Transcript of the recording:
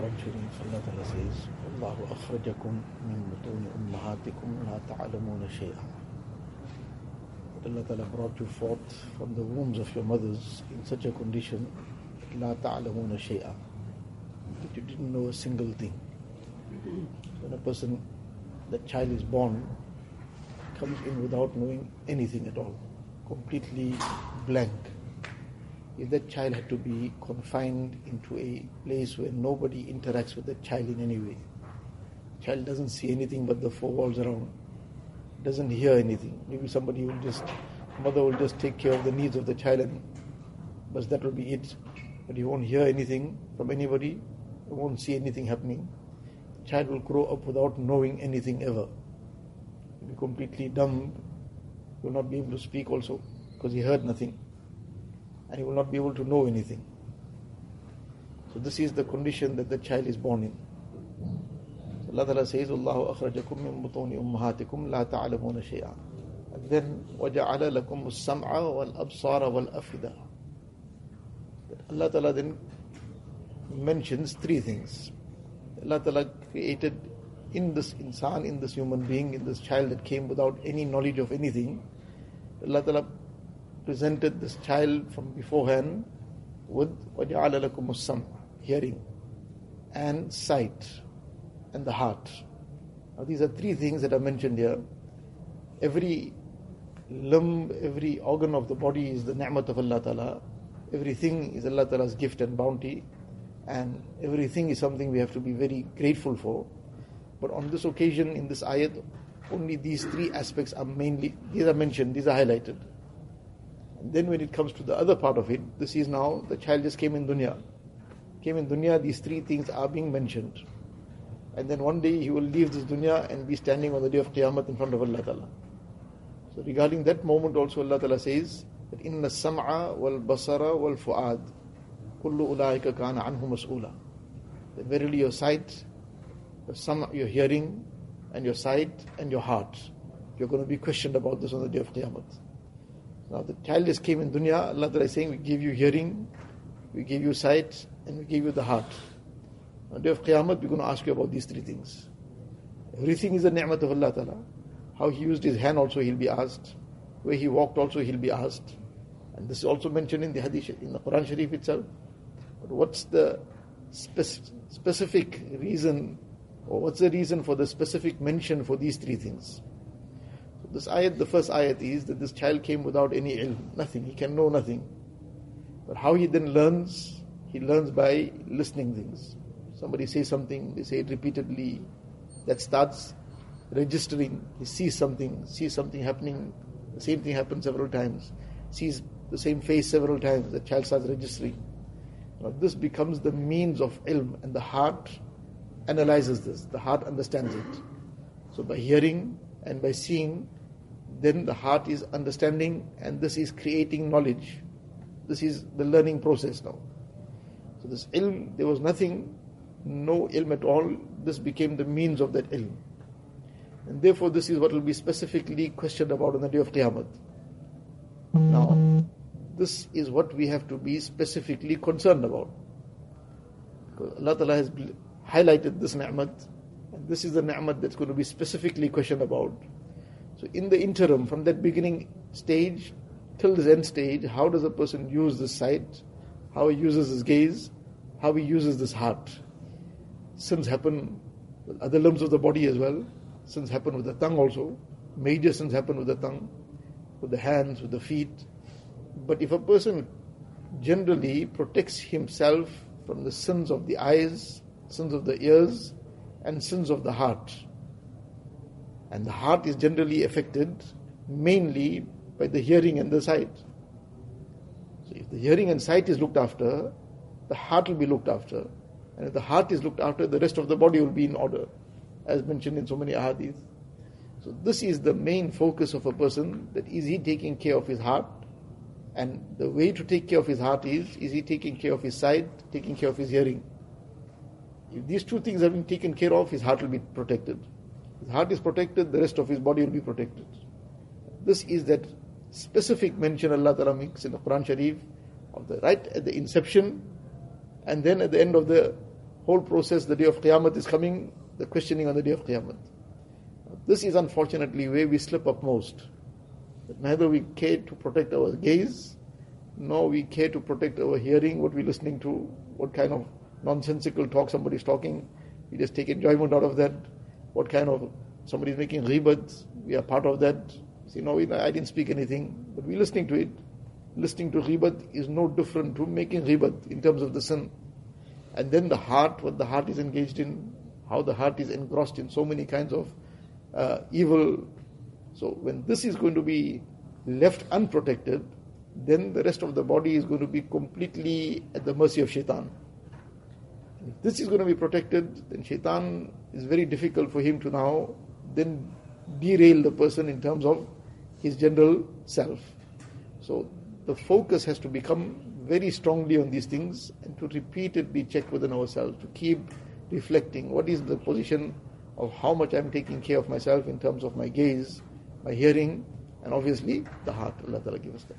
Allah Ta'ala says, Allahu akhrajakum min butuni ummahatikum la ta'alamuna shay'a. That Allah Ta'ala brought you forth from the wombs of your mothers in such a condition, la ta'alamuna shay'a, that you didn't know a single thing. When a person, that child is born, comes in without knowing anything at all, completely blank if that child had to be confined into a place where nobody interacts with that child in any way, child doesn't see anything but the four walls around, doesn't hear anything. Maybe somebody will just, mother will just take care of the needs of the child, and but that will be it. But he won't hear anything from anybody, won't see anything happening. Child will grow up without knowing anything ever. He'll be completely dumb. Will not be able to speak also because he heard nothing and he will not be able to know anything. So this is the condition that the child is born in. So Allah Ta'ala says, Allahu akhrajakum min butuni ummahatikum la ta'alamuna shay'a. And then, وَجَعَلَ لَكُمُ السَّمْعَ وَالْأَبْصَارَ وَالْأَفْئِدَةَ Allah Ta'ala then mentions three things. Allah Ta'ala created in this insan, in this human being, in this child that came without any knowledge of anything. Allah Ta'ala presented this child from beforehand with وَجَعَلَ لَكُمُ السَّمْعَ hearing and sight and the heart. Now these are three things that are mentioned here. Every limb, every organ of the body is the ni'mat of Allah Ta'ala. Everything is Allah Ta'ala's gift and bounty. And everything is something we have to be very grateful for. But on this occasion, in this ayat, only these three aspects are mainly, these are mentioned, these are highlighted. Then when it comes to the other part of it, this is now the child just came in dunya. Came in dunya, these three things are being mentioned. And then one day he will leave this dunya and be standing on the day of Qiyamah in front of Allah Ta'ala. So regarding that moment also Allah Ta'ala says that inna sam'a wal basara wal fu'ad kullu ulaika kana anhu mas'ula. That verily your sight, your, sam, your hearing and your sight and your heart, you're going to be questioned about this on the day of Qiyamah. Now the child just came in dunya, Allah Ta'ala is saying, we give you hearing, we give you sight, and we give you the heart. On the day of Qiyamah, we're going to ask you about these three things. Everything is a ni'mat of Allah Ta'ala. How he used his hand also he'll be asked. Where he walked also he'll be asked. And this is also mentioned in the Hadith, in the Quran Sharif itself. But what's the spec- specific reason, or what's the reason for the specific mention for these three things? This ayat, the first ayat is that this child came without any ilm, nothing, he can know nothing. But how he then learns, he learns by listening things. Somebody says something, they say it repeatedly, that starts registering. He sees something, sees something happening, the same thing happens several times, sees the same face several times, the child starts registering. Now this becomes the means of ilm, and the heart analyzes this, the heart understands it. So by hearing and by seeing, then the heart is understanding and this is creating knowledge. This is the learning process now. So this ilm, there was nothing, no ilm at all. This became the means of that ilm. And therefore this is what will be specifically questioned about on the day of Qiyamah. Now, this is what we have to be specifically concerned about. Because Allah Ta'ala has highlighted this ni'mat, and this is the ni'mat that's going to be specifically questioned about. So in the interim, from that beginning stage till this end stage, how does a person use this sight? How he uses his gaze? How he uses this heart? Sins happen with other limbs of the body as well. Sins happen with the tongue also. Major sins happen with the tongue, with the hands, with the feet. But if a person generally protects himself from the sins of the eyes, sins of the ears, and sins of the heart, and the heart is generally affected mainly by the hearing and the sight. So if the hearing and sight is looked after, the heart will be looked after. And if the heart is looked after, the rest of the body will be in order, as mentioned in so many ahadith. So this is the main focus of a person, that is he taking care of his heart? And the way to take care of his heart is, is he taking care of his sight, taking care of his hearing? If these two things have been taken care of, his heart will be protected. His heart is protected, the rest of his body will be protected. This is that specific mention Allah Ta'ala makes in the Quran Sharif of the right at the inception and then at the end of the whole process, the day of Qiyamah is coming, the questioning on the day of Qiyamah. This is unfortunately where we slip up most. Neither we care to protect our gaze, nor we care to protect our hearing, what we're listening to, what kind of nonsensical talk somebody's talking. We just take enjoyment out of that. What kind of somebody's making ghibat, we are part of that. See, no, I didn't speak anything, but we're listening to it. Listening to ghibat is no different to making ghibat in terms of the sin. And then the heart, what the heart is engaged in, how the heart is engrossed in so many kinds of uh, evil. So when this is going to be left unprotected, then the rest of the body is going to be completely at the mercy of shaitan. If this is going to be protected, then shaitan is very difficult for him to now then derail the person in terms of his general self. So the focus has to become very strongly on these things and to repeatedly check within ourselves, to keep reflecting what is the position of how much I'm taking care of myself in terms of my gaze, my hearing, and obviously the heart. Allah give us that.